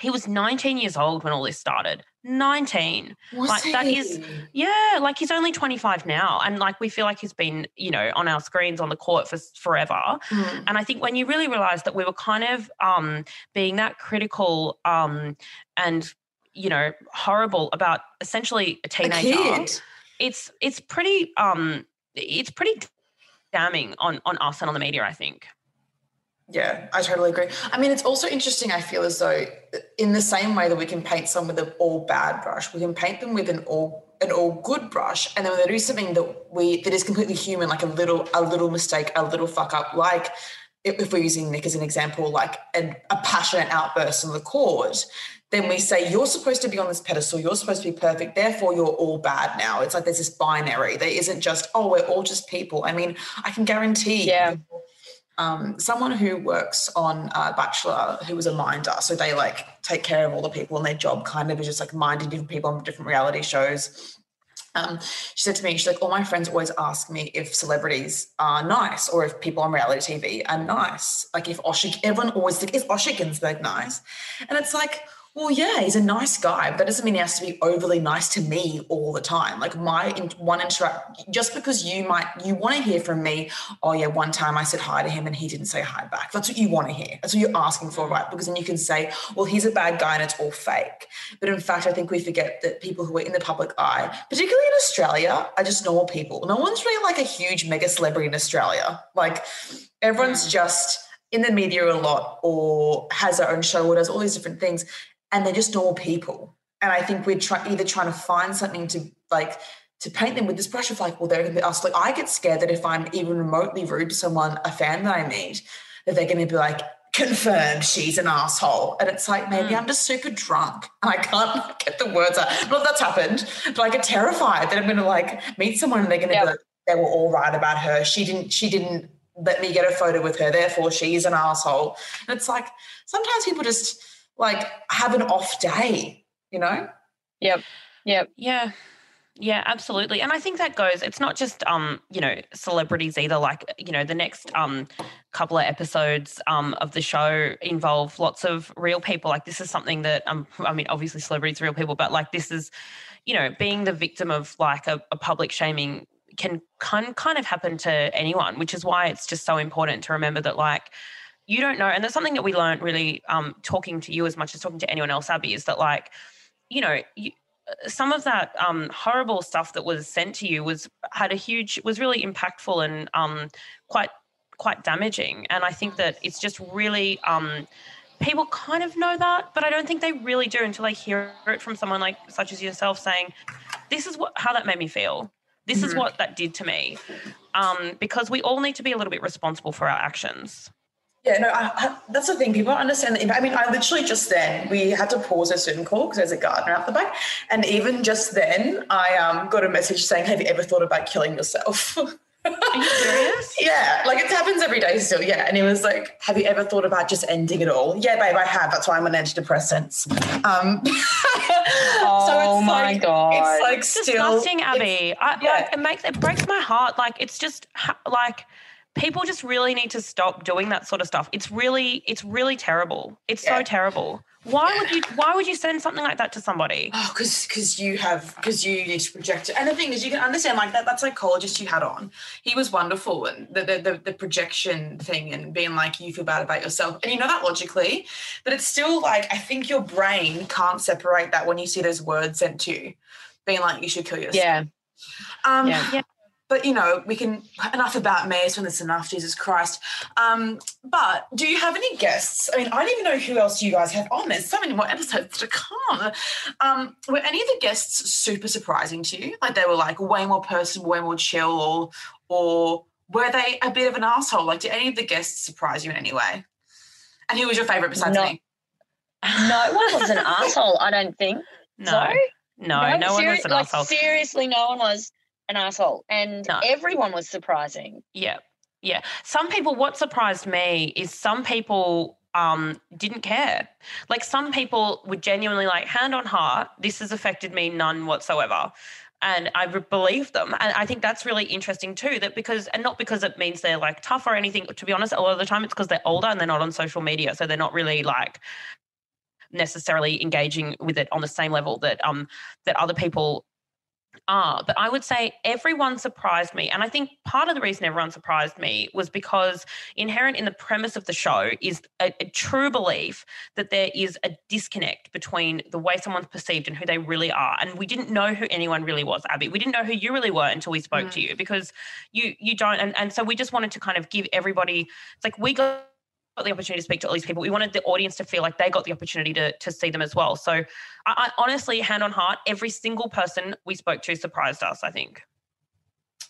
he was 19 years old when all this started 19 was like he? that is yeah like he's only 25 now and like we feel like he's been you know on our screens on the court for forever mm. and i think when you really realize that we were kind of um being that critical um and you know horrible about essentially a teenager a it's it's pretty um it's pretty damning on on us and on the media i think yeah, I totally agree. I mean, it's also interesting. I feel as though, in the same way that we can paint someone with an all bad brush, we can paint them with an all an all good brush, and then when they do something that we that is completely human, like a little a little mistake, a little fuck up, like if we're using Nick as an example, like a, a passionate outburst on the court, then we say you're supposed to be on this pedestal, you're supposed to be perfect, therefore you're all bad now. It's like there's this binary. There isn't just oh we're all just people. I mean, I can guarantee. Yeah um, someone who works on uh, Bachelor who was a minder. So they like take care of all the people and their job kind of is just like minding different people on different reality shows. Um, she said to me, she's like, all my friends always ask me if celebrities are nice or if people on reality TV are nice. Like if Osher, everyone always is Osher Günsberg nice? And it's like, well, yeah, he's a nice guy, but that doesn't mean he has to be overly nice to me all the time. Like my in, one interact, just because you might you want to hear from me. Oh yeah, one time I said hi to him and he didn't say hi back. That's what you want to hear. That's what you're asking for, right? Because then you can say, well, he's a bad guy and it's all fake. But in fact, I think we forget that people who are in the public eye, particularly in Australia, are just normal people. No one's really like a huge mega celebrity in Australia. Like everyone's just in the media a lot or has their own show or does all these different things and they're just normal people. And I think we're try- either trying to find something to like to paint them with this brush of like, well, they're going to be us. Like, I get scared that if I'm even remotely rude to someone, a fan that I meet, that they're going to be like, confirmed she's an asshole. And it's like, maybe mm. I'm just super drunk and I can't get the words out. Not that's happened, but I get terrified that I'm going to like meet someone and they're going to yep. be like, they were all right about her. She didn't, she didn't let me get a photo with her. Therefore, she's an asshole. And it's like, sometimes people just, like have an off day, you know? Yep. Yep. Yeah. Yeah, absolutely. And I think that goes, it's not just um, you know, celebrities either. Like, you know, the next um couple of episodes um of the show involve lots of real people. Like this is something that um I mean, obviously celebrities are real people, but like this is, you know, being the victim of like a, a public shaming can kind kind of happen to anyone, which is why it's just so important to remember that like you don't know. And there's something that we learned really um, talking to you as much as talking to anyone else, Abbie, is that like, you know, you, uh, some of that um, horrible stuff that was sent to you was had a huge was really impactful and um, quite quite damaging. And I think that it's just really um, people kind of know that, but I don't think they really do until they hear it from someone like such as yourself saying, "This is what how that made me feel. This mm-hmm. is what that did to me." Um, because we all need to be a little bit responsible for our actions. Yeah, no, I, I, that's the thing. People understand that. I mean, I literally just then we had to pause a Zoom call because there's a gardener out the back, and even just then, I um, got a message saying, "Have you ever thought about killing yourself?" Are you serious? yeah, like it happens every day still. Yeah, and he was like, "Have you ever thought about just ending it all?" Yeah, babe, I have. That's why I'm on antidepressants. Um, oh so my like, god, it's like still disgusting, Abbie. I, yeah. like, it makes it breaks my heart. Like it's just like people just really need to stop doing that sort of stuff. It's really, it's really terrible. It's yeah. so terrible. Why yeah. would you? Why would you send something like that to somebody? Oh, because because you have because you need to project it. And the thing is, you can understand like that. That psychologist you had on, he was wonderful, and the, the the the projection thing and being like you feel bad about yourself, and you know that logically, but it's still like I think your brain can't separate that when you see those words sent to you, being like you should kill yourself. Yeah. Um, yeah. yeah but you know, we can enough about me. It's when it's enough, Jesus Christ. Um, but do you have any guests? I mean, I don't even know who else you guys have on. There's so many more episodes to come. Um, were any of the guests super surprising to you? Like they were like way more personal, way more chill, or or were they a bit of an asshole? Like, did any of the guests surprise you in any way? And who was your favorite besides No. me? No one was an asshole. I don't think. No, So, no, no, one was an like, asshole. Seriously, no one was an asshole, and No. everyone was surprising. Yeah. Yeah. Some people, what surprised me is some people um, didn't care. Like some people were genuinely, like, hand on heart, this has affected me none whatsoever. And I believe them. And I think that's really interesting too, that because, and not because it means they're like tough or anything. To be honest, a lot of the time it's because they're older and they're not on social media. So they're not really like necessarily engaging with it on the same level that um that other people are. But I would say everyone surprised me. And I think part of the reason everyone surprised me was because inherent in the premise of the show is a, a true belief that there is a disconnect between the way someone's perceived and who they really are. And we didn't know who anyone really was, Abbie. We didn't know who you really were until we spoke to mm. you because you you don't and, and so we just wanted to kind of give everybody it's like we got got the opportunity to speak to all these people. We wanted the audience to feel like they got the opportunity to, to see them as well. So I, I honestly, hand on heart, every single person we spoke to surprised us, I think.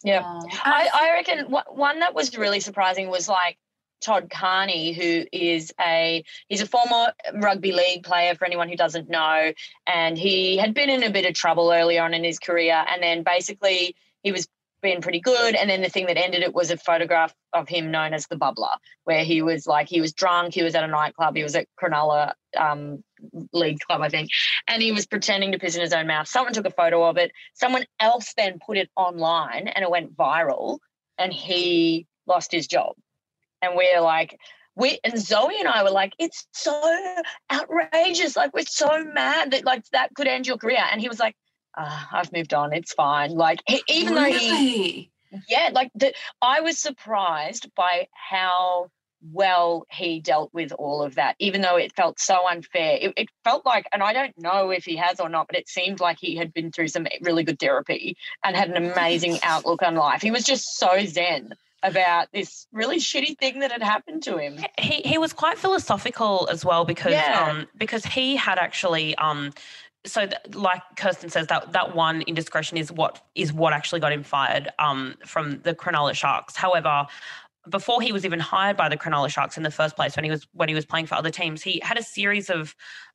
Yeah. I, I reckon one that was really surprising was like Todd Carney, who is a he's a former rugby league player for anyone who doesn't know, and he had been in a bit of trouble early on in his career, and then basically he was being pretty good, and then the thing that ended it was a photograph of him known as the bubbler, where he was like he was drunk, he was at a nightclub, he was at Cronulla um, League Club, I think, and he was pretending to piss in his own mouth. Someone took a photo of it. Someone else then put it online, and it went viral, and he lost his job. And we're like, we and Zoe and I were like, it's so outrageous. Like we're so mad that like that could end your career. And he was like, ah, I've moved on. It's fine. Like he, even though he yeah, like the, I was surprised by how well he dealt with all of that, even though it felt so unfair. It, it felt like, and I don't know if he has or not, but it seemed like he had been through some really good therapy and had an amazing outlook on life. He was just so zen about this really shitty thing that had happened to him. He he was quite philosophical as well because Yeah. um because he had actually um so th- like Kirsten says that that one indiscretion is what is what actually got him fired um from the Cronulla Sharks. However, before he was even hired by the Cronulla Sharks in the first place, when he was when he was playing for other teams, he had a series of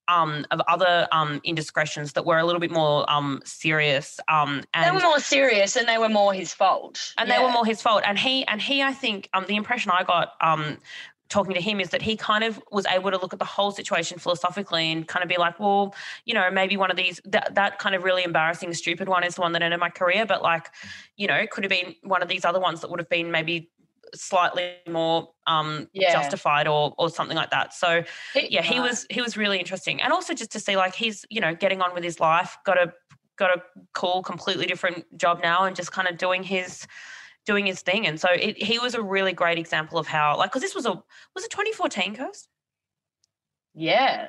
um of other um indiscretions that were a little bit more um serious um They and were more serious and they were more his fault. and they were more his fault. And he and he, I think, um, the impression I got um, talking to him is that he kind of was able to look at the whole situation philosophically and kind of be like, well, you know, maybe one of these that that kind of really embarrassing, stupid one is the one that ended my career, but like, you know, it could have been one of these other ones that would have been maybe slightly more um Yeah. justified or or something like that. So yeah he was he was really interesting. And also just to see like he's you know getting on with his life got a got a cool completely different job now and just kind of doing his doing his thing and so it, he was a really great example of how like because this was a was it 2014 Kirst? Yeah.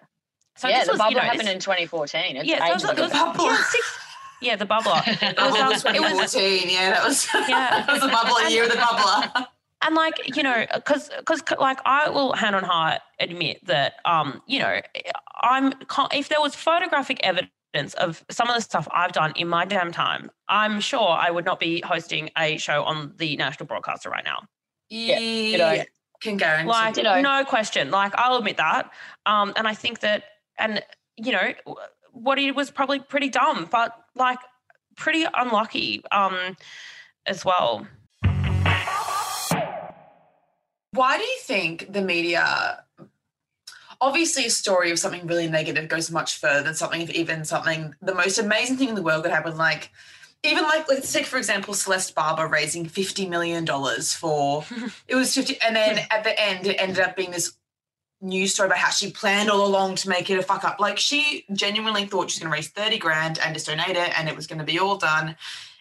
so yeah, this the was, bubble you know, happened this- in 2014. It's yeah so it was, it was. Bubble. yeah, six, yeah the bubbler it was, Bubble um, was it was 2014. Yeah, that was Yeah. that was a bubble year of the bubbler. and like you know because because like i will hand on heart admit that um you know i'm if there was photographic evidence of some of the stuff i've done in my damn time i'm sure i would not be hosting a show on the national broadcaster right now. Yeah, Yeah, can guarantee. like no question. Like i'll admit that. Um and i think that and you know what he was probably pretty dumb but like pretty unlucky um as well. Why do you think the media? Obviously, a story of something really negative goes much further than something of even something the most amazing thing in the world could happen. Like, even like let's take for example Celeste Barber raising fifty million dollars for it was fifty, and then at the end it ended up being this news story about how she planned all along to make it a fuck up. Like she genuinely thought she was going to raise thirty grand and just donate it, and it was going to be all done.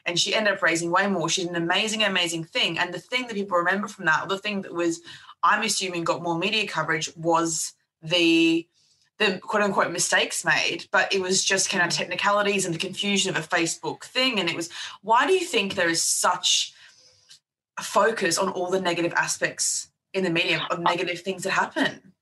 And she ended up raising way more. She's an amazing, amazing thing. And the thing that people remember from that, the thing that was, I'm assuming, got more media coverage was the the quote unquote mistakes made, but it was just kind of technicalities and the confusion of a Facebook thing. And it was, why do you think there is such a focus on all the negative aspects in the medium of negative things that happen.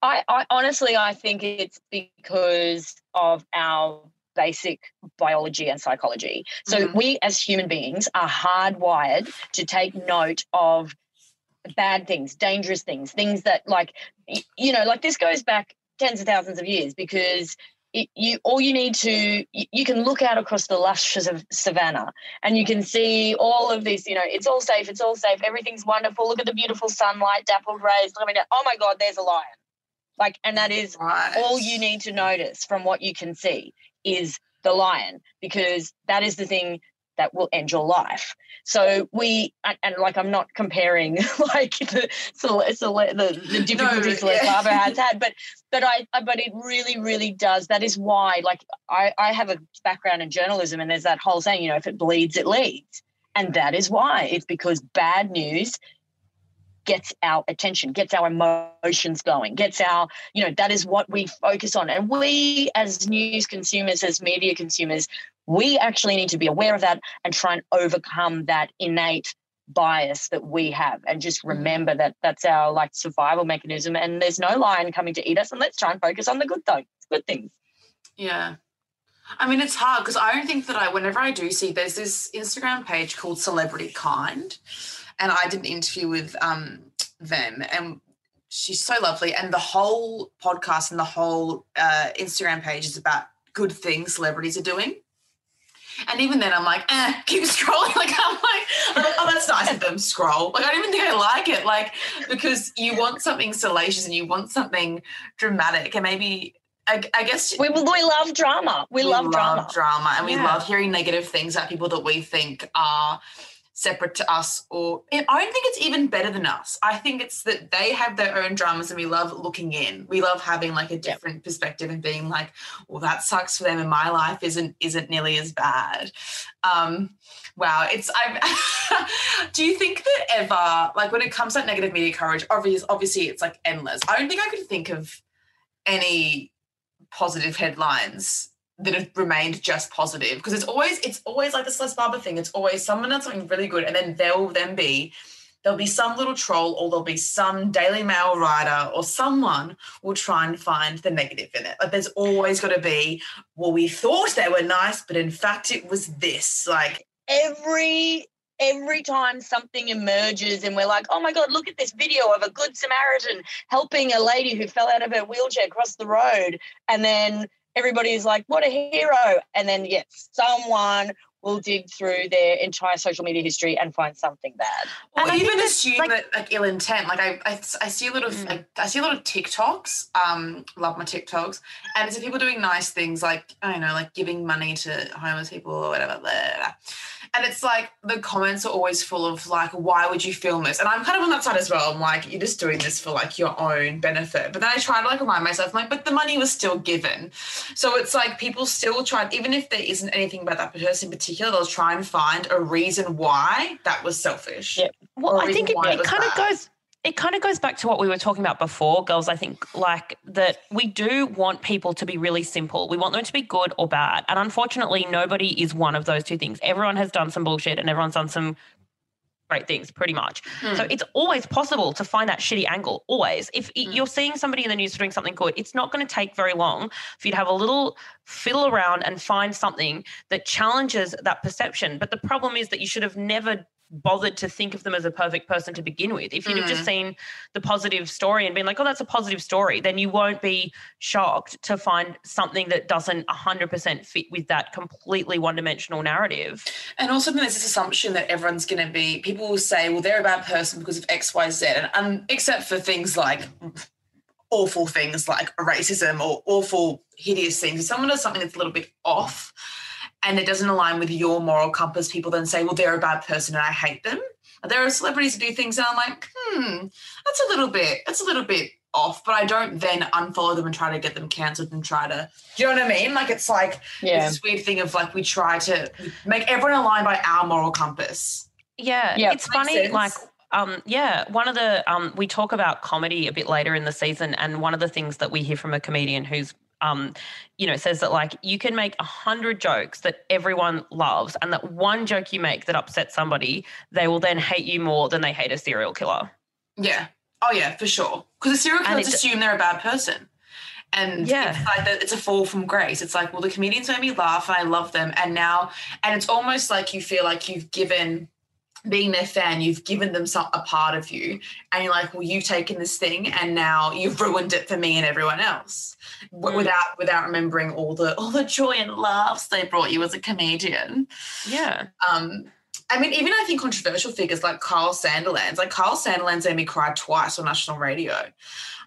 I, I honestly, I think it's because of our basic biology and psychology. So Mhm. we as human beings are hardwired to take note of bad things, dangerous things, things that like you know, like this goes back tens of thousands of years because it, you all you need to you, you can look out across the luscious of savannah and you can see all of this you know it's all safe it's all safe everything's wonderful look at the beautiful sunlight dappled rays coming down oh my god there's a lion like and that is Right. all you need to notice from what you can see is the lion because that is the thing that will end your life so we and, like i'm not comparing like the the, the difficulties yeah. Celeste Barber has had but but i I- but it really really does that is why like i i have a background in journalism and there's that whole saying you know if it bleeds it leads and that is why it's because bad news gets our attention, gets our emotions going, gets our, you know, that is what we focus on. And we, as news consumers, as media consumers, we actually need to be aware of that and try and overcome that innate bias that we have and just remember that that's our like survival mechanism and there's no lion coming to eat us and let's try and focus on the good things good things Yeah. I mean, it's hard because I don't think that I, whenever I do see, there's this Instagram page called Celebrity Kind, and I did an interview with um, them, and she's so lovely. And the whole podcast and the whole uh, Instagram page is about good things celebrities are doing. And even then, I'm like, eh, keep scrolling. Like, I'm like, oh, that's nice of them. Scroll. Like, I don't even think I like it. Like, because you want something salacious and you want something dramatic, and maybe, I, I guess, we, we love drama we, love, drama drama, and we love hearing negative things about people that we think are separate to us or I don't think it's even better than us. I think it's that they have their own dramas and we love looking in. We love having like a different perspective and being like, well, that sucks for them and my life isn't isn't nearly as bad. Um wow, it's I do you think that ever like when it comes to negative media coverage, obviously obviously it's like endless. I don't think I could think of any positive headlines that have remained just positive because it's always it's always like the Celeste Barber thing. It's always someone does something really good, and then there will then be there'll be some little troll or there'll be some Daily Mail writer or someone will try and find the negative in it. Like there's always got to be, well, we thought they were nice, but in fact it was this. Like every every time something emerges and we're like oh my god look at this video of a good samaritan helping a lady who fell out of her wheelchair across the road and then everybody's like what a hero. And then yes someone will dig through their entire social media history and find something bad Or And I even assume like- that like ill intent. Like I, I, I see a lot of Mm. like, I see a lot of TikToks. Um, love my TikToks, and it's people doing nice things like I don't know, like giving money to homeless people or whatever. Blah, blah, blah. And it's like the comments are always full of like, why would you film this? And I'm kind of on that side as well. I'm like, you're just doing this for like your own benefit. But then I try to like remind myself, I'm like, but the money was still given. So it's like people still try, even if there isn't anything about that person in particular, they'll try and find a reason why that was selfish. Yep. Well, I think it, it it kind of goes. It kind of goes back to what we were talking about before, girls. I think like that we do want people to be really simple. We want them to be good or bad. And unfortunately, nobody is one of those two things. Everyone has done some bullshit and everyone's done some great things pretty much. So Hmm. it's always possible to find that shitty angle. Always. If Mm. you're seeing somebody in the news doing something good, it's not going to take very long for you to have a little fiddle around and find something that challenges that perception. But the problem is that you should have never bothered to think of them as a perfect person to begin with. If you'd have just mm. seen the positive story and been like, oh, that's a positive story, then you won't be shocked to find something that doesn't 100% fit with that completely one dimensional narrative. And also, there's this assumption that everyone's going to be, people will say, well, they're a bad person because of X, Y, Z. And, and except for things like awful things like racism or awful, hideous things, if someone does something that's a little bit off and it doesn't align with your moral compass, people then say, well, they're a bad person and I hate them. There are celebrities who do things and I'm like, hmm, that's a little bit, that's a little bit off, but I don't then unfollow them and try to get them cancelled and try to, you know what I mean? Like it's like, yeah it's this weird thing of like we try to make everyone align by our moral compass. Yeah, Yeah. it's funny. sense. Like, um, yeah, one of the um, we talk about comedy a bit later in the season, and one of the things that we hear from a comedian who's um, you know, says that like you can make a hundred jokes that everyone loves, and that one joke you make that upsets somebody, they will then hate you more than they hate a serial killer. Yeah. Oh yeah, for sure. Because the serial killers assume they're a bad person. And Yeah. it's like that it's a fall from grace. It's like, well, the comedians made me laugh and I love them. And now and it's almost like you feel like you've given being their fan, you've given them some a part of you. And you're like, well, you've taken this thing and now you've ruined it for me and everyone else. Mm. Without without remembering all the all the joy and laughs they brought you as a comedian Yeah. um I mean, even I think controversial figures like Kyle Sandilands, like Kyle Sandilands made me cry twice on national radio.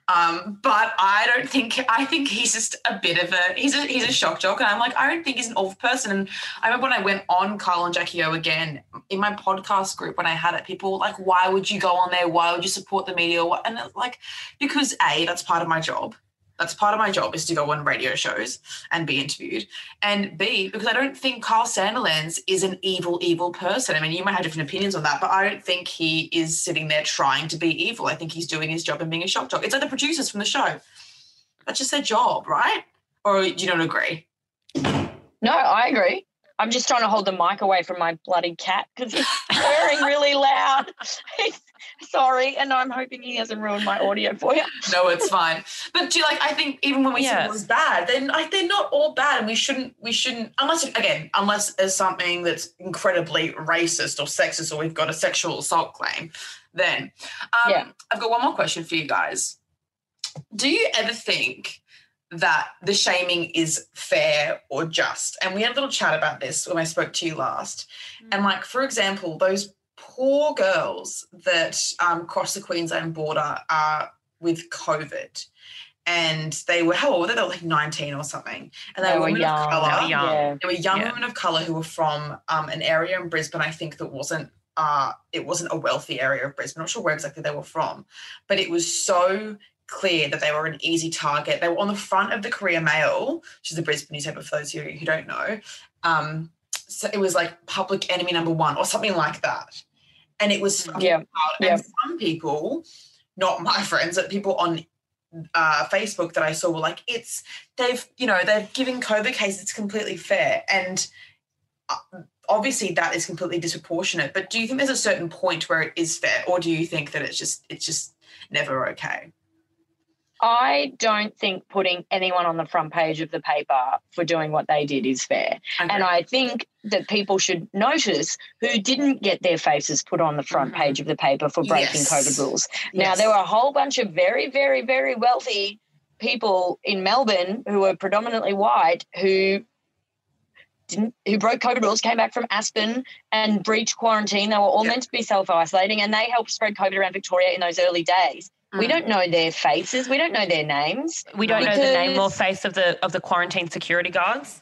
Um, but I don't think I think he's just a bit of a he's a he's a shock jock, and I'm like I don't think he's an awful person. And I remember when I went on Kyle and Jackie O again in my podcast group when I had it, people were like, "Why would you go on there? Why would you support the media?" And like, because a that's part of my job. That's part of my job is to go on radio shows and be interviewed. And B, because I don't think Kyle Sandilands is an evil, evil person. I mean, you might have different opinions on that, but I don't think he is sitting there trying to be evil. I think he's doing his job and being a shock jock. It's like the producers from the show. That's just their job, right? Or do you don't agree? No, I agree. I'm just trying to hold the mic away from my bloody cat because he's purring really loud. He's, sorry, and I'm hoping he hasn't ruined my audio for you. No, it's fine. But do you like? I think even when we say Yeah. it was bad, then like they're not all bad, and we shouldn't. We shouldn't unless again, unless there's something that's incredibly racist or sexist, or we've got a sexual assault claim. Then, um, Yeah. I've got one more question for you guys. Do you ever think that the shaming is fair or just? And we had a little chat about this when I spoke to you last. And like, for example, those poor girls that um, cross the Queensland border are with COVID. And they were, how old were they? They were like 19 or something. And they, They were women young. of colour. They were young. Yeah. They were young Yeah. women of color who were from um, an area in Brisbane. I think that wasn't uh, it wasn't a wealthy area of Brisbane. I'm not sure where exactly they were from, but it was so clear that they were an easy target. They were on the front of the Courier Mail, which is a Brisbane newspaper for those of you who don't know. Um, so it was like public enemy number one or something like that. And it was fucking Yeah. wild. Yeah. And some people, not my friends, but people on uh, Facebook that I saw were like, it's they've, you know, they're giving COVID cases, it's completely fair. And uh, obviously that is completely disproportionate. But do you think there's a certain point where it is fair, or do you think that it's just it's just never okay? I don't think putting anyone on the front page of the paper for doing what they did is fair. And I think that people should notice who didn't get their faces put on the front Mhm. page of the paper for breaking Yes. COVID rules. Now, Yes. there were a whole bunch of very, very, very wealthy people in Melbourne who were predominantly white who didn't who broke COVID rules, came back from Aspen and breached quarantine. They were all Yeah. meant to be self-isolating and they helped spread COVID around Victoria in those early days. We Mm. don't know their faces, we don't know their names. We don't know the name or face of the of the quarantine security guards.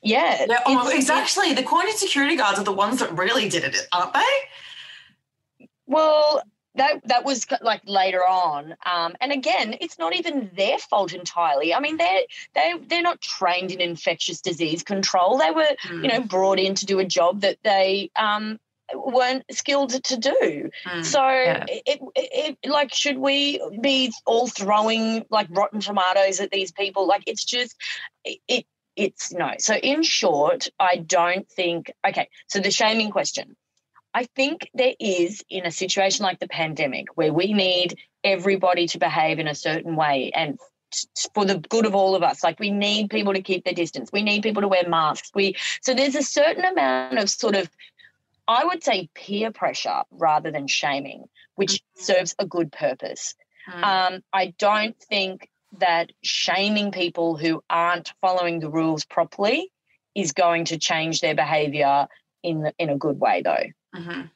Yeah. Yeah, oh, it's- exactly. The quarantine security guards are the ones that really did it, aren't they? Well, that that was like later on, um, and again, it's not even their fault entirely. I mean, they they they're not trained in infectious disease control. They were, you know, brought in to do a job that they um, weren't skilled to do. Mm. So, Yeah. it, it, it like, should we be all throwing like rotten tomatoes at these people? Like, it's just it. it it's no. So, in short, I don't think. Okay, so the shaming question. I think there is in a situation like the pandemic where we need everybody to behave in a certain way and for the good of all of us like we need people to keep their distance we need people to wear masks we so there's a certain amount of sort of i would say peer pressure rather than shaming which serves a good purpose Mm. um, i don't think that shaming people who aren't following the rules properly is going to change their behavior in the, in a good way though Mhm.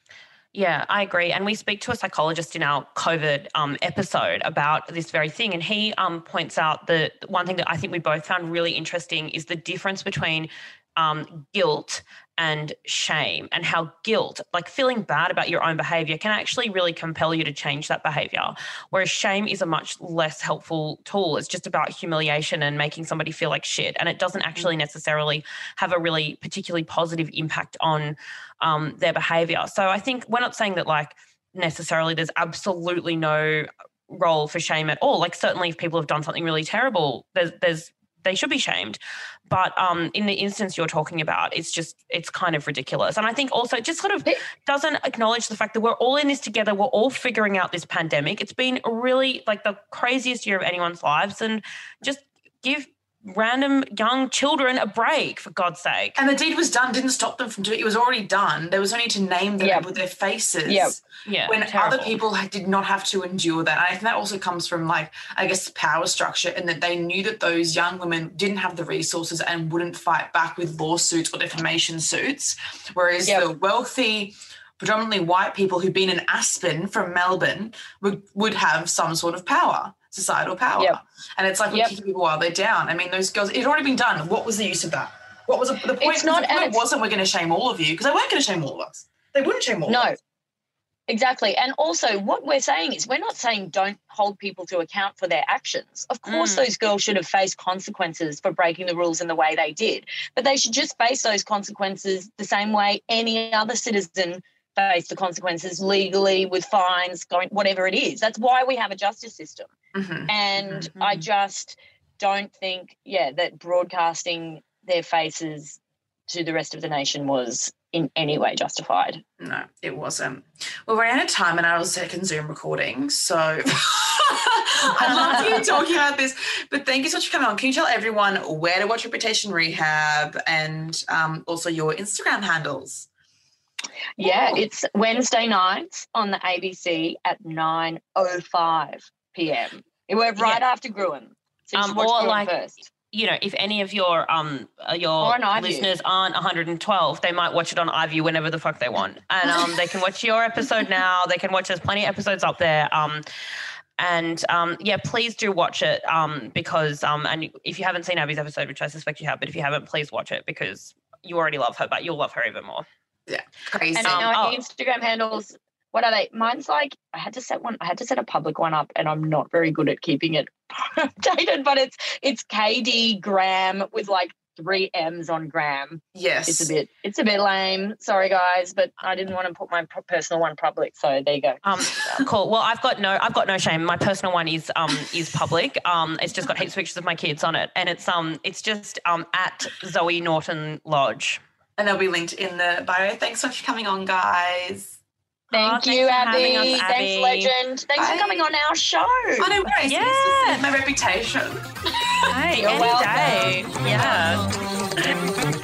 Yeah, I agree. And we speak to a psychologist in our COVID um, episode about this very thing. And he um, points out that one thing that I think we both found really interesting is the difference between um, guilt and shame, and how guilt, like feeling bad about your own behavior, can actually really compel you to change that behavior. Whereas shame is a much less helpful tool. It's just about humiliation and making somebody feel like shit. And it doesn't actually necessarily have a really particularly positive impact on um, their behavior. So I think we're not saying that like necessarily there's absolutely no role for shame at all. Like certainly if people have done something really terrible, there's there's they should be shamed. But um, in the instance you're talking about, it's just it's kind of ridiculous. And I think also it just sort of doesn't acknowledge the fact that we're all in this together. We're all figuring out this pandemic. It's been really like the craziest year of anyone's lives, and just give random young children a break for God's sake. And the deed was done, didn't stop them from doing it. It was already done. There was only to name them Yep. with their faces. Yep. Yeah, When terrible. other people did not have to endure that. And I think that also comes from like, I guess, power structure and that they knew that those young women didn't have the resources and wouldn't fight back with lawsuits or defamation suits. Whereas Yep. the wealthy, predominantly white people who've been in Aspen from Melbourne would, would have some sort of power, societal power. Yep. And it's like we're Yep. kicking people while they're down. I mean, those girls, it had already been done. What was the use of that? What was the, the point? It's not- the and point it's- wasn't we're going to shame all of you because they weren't going to shame all of us. They wouldn't shame all No. of us. Exactly. And also, what we're saying is we're not saying don't hold people to account for their actions. Of course, Mm. those girls should have faced consequences for breaking the rules in the way they did, but they should just face those consequences the same way any other citizen faced the consequences legally with fines, going whatever it is. That's why we have a justice system. Mhm. And I Mhm. just don't think, yeah, that broadcasting their faces to the rest of the nation was in any way justified. No, it wasn't. Well, we're out of time and I was second Zoom recording. So I'd love you talking about this. But thank you so much for coming on. Can you tell everyone where to watch Reputation Rehab and um, also your Instagram handles? Yeah, it's Wednesday nights on the ABC at 9.05 p.m. We're right after Gruen. So you Um, watch or Gruen like- first. you know, if any of your um uh, your Or on iView. listeners aren't 112, they might watch it on iView whenever the fuck they want, and um they can watch your episode now. They can watch. There's plenty of episodes up there. Um, and um yeah, please do watch it. Um, because um and if you haven't seen Abbie's episode, which I suspect you have, but if you haven't, please watch it because you already love her, but you'll love her even more. Yeah, crazy. And Um, our oh. Instagram handles, what are they? Mine's like, I had to set one, I had to set a public one up and I'm not very good at keeping it updated, but it's it's KD Graham with like three M's on Graham. yes. It's a bit, it's a bit lame. Sorry guys, but I didn't want to put my personal one public. So there you go. Um, cool. Well, I've got no, I've got no shame. My personal one is um is public. Um, it's just got heaps of pictures of my kids on it, and it's um it's just um at Zoe Norton Lodge. And they'll be linked in the bio. Thanks so much for coming on, guys. Thank oh, thanks you, for Abbie. having us, Thanks, legend. Thanks Bye. for coming on our show. I know, worries. Yeah. My reputation. Hey, You're any welcome. day. Yeah.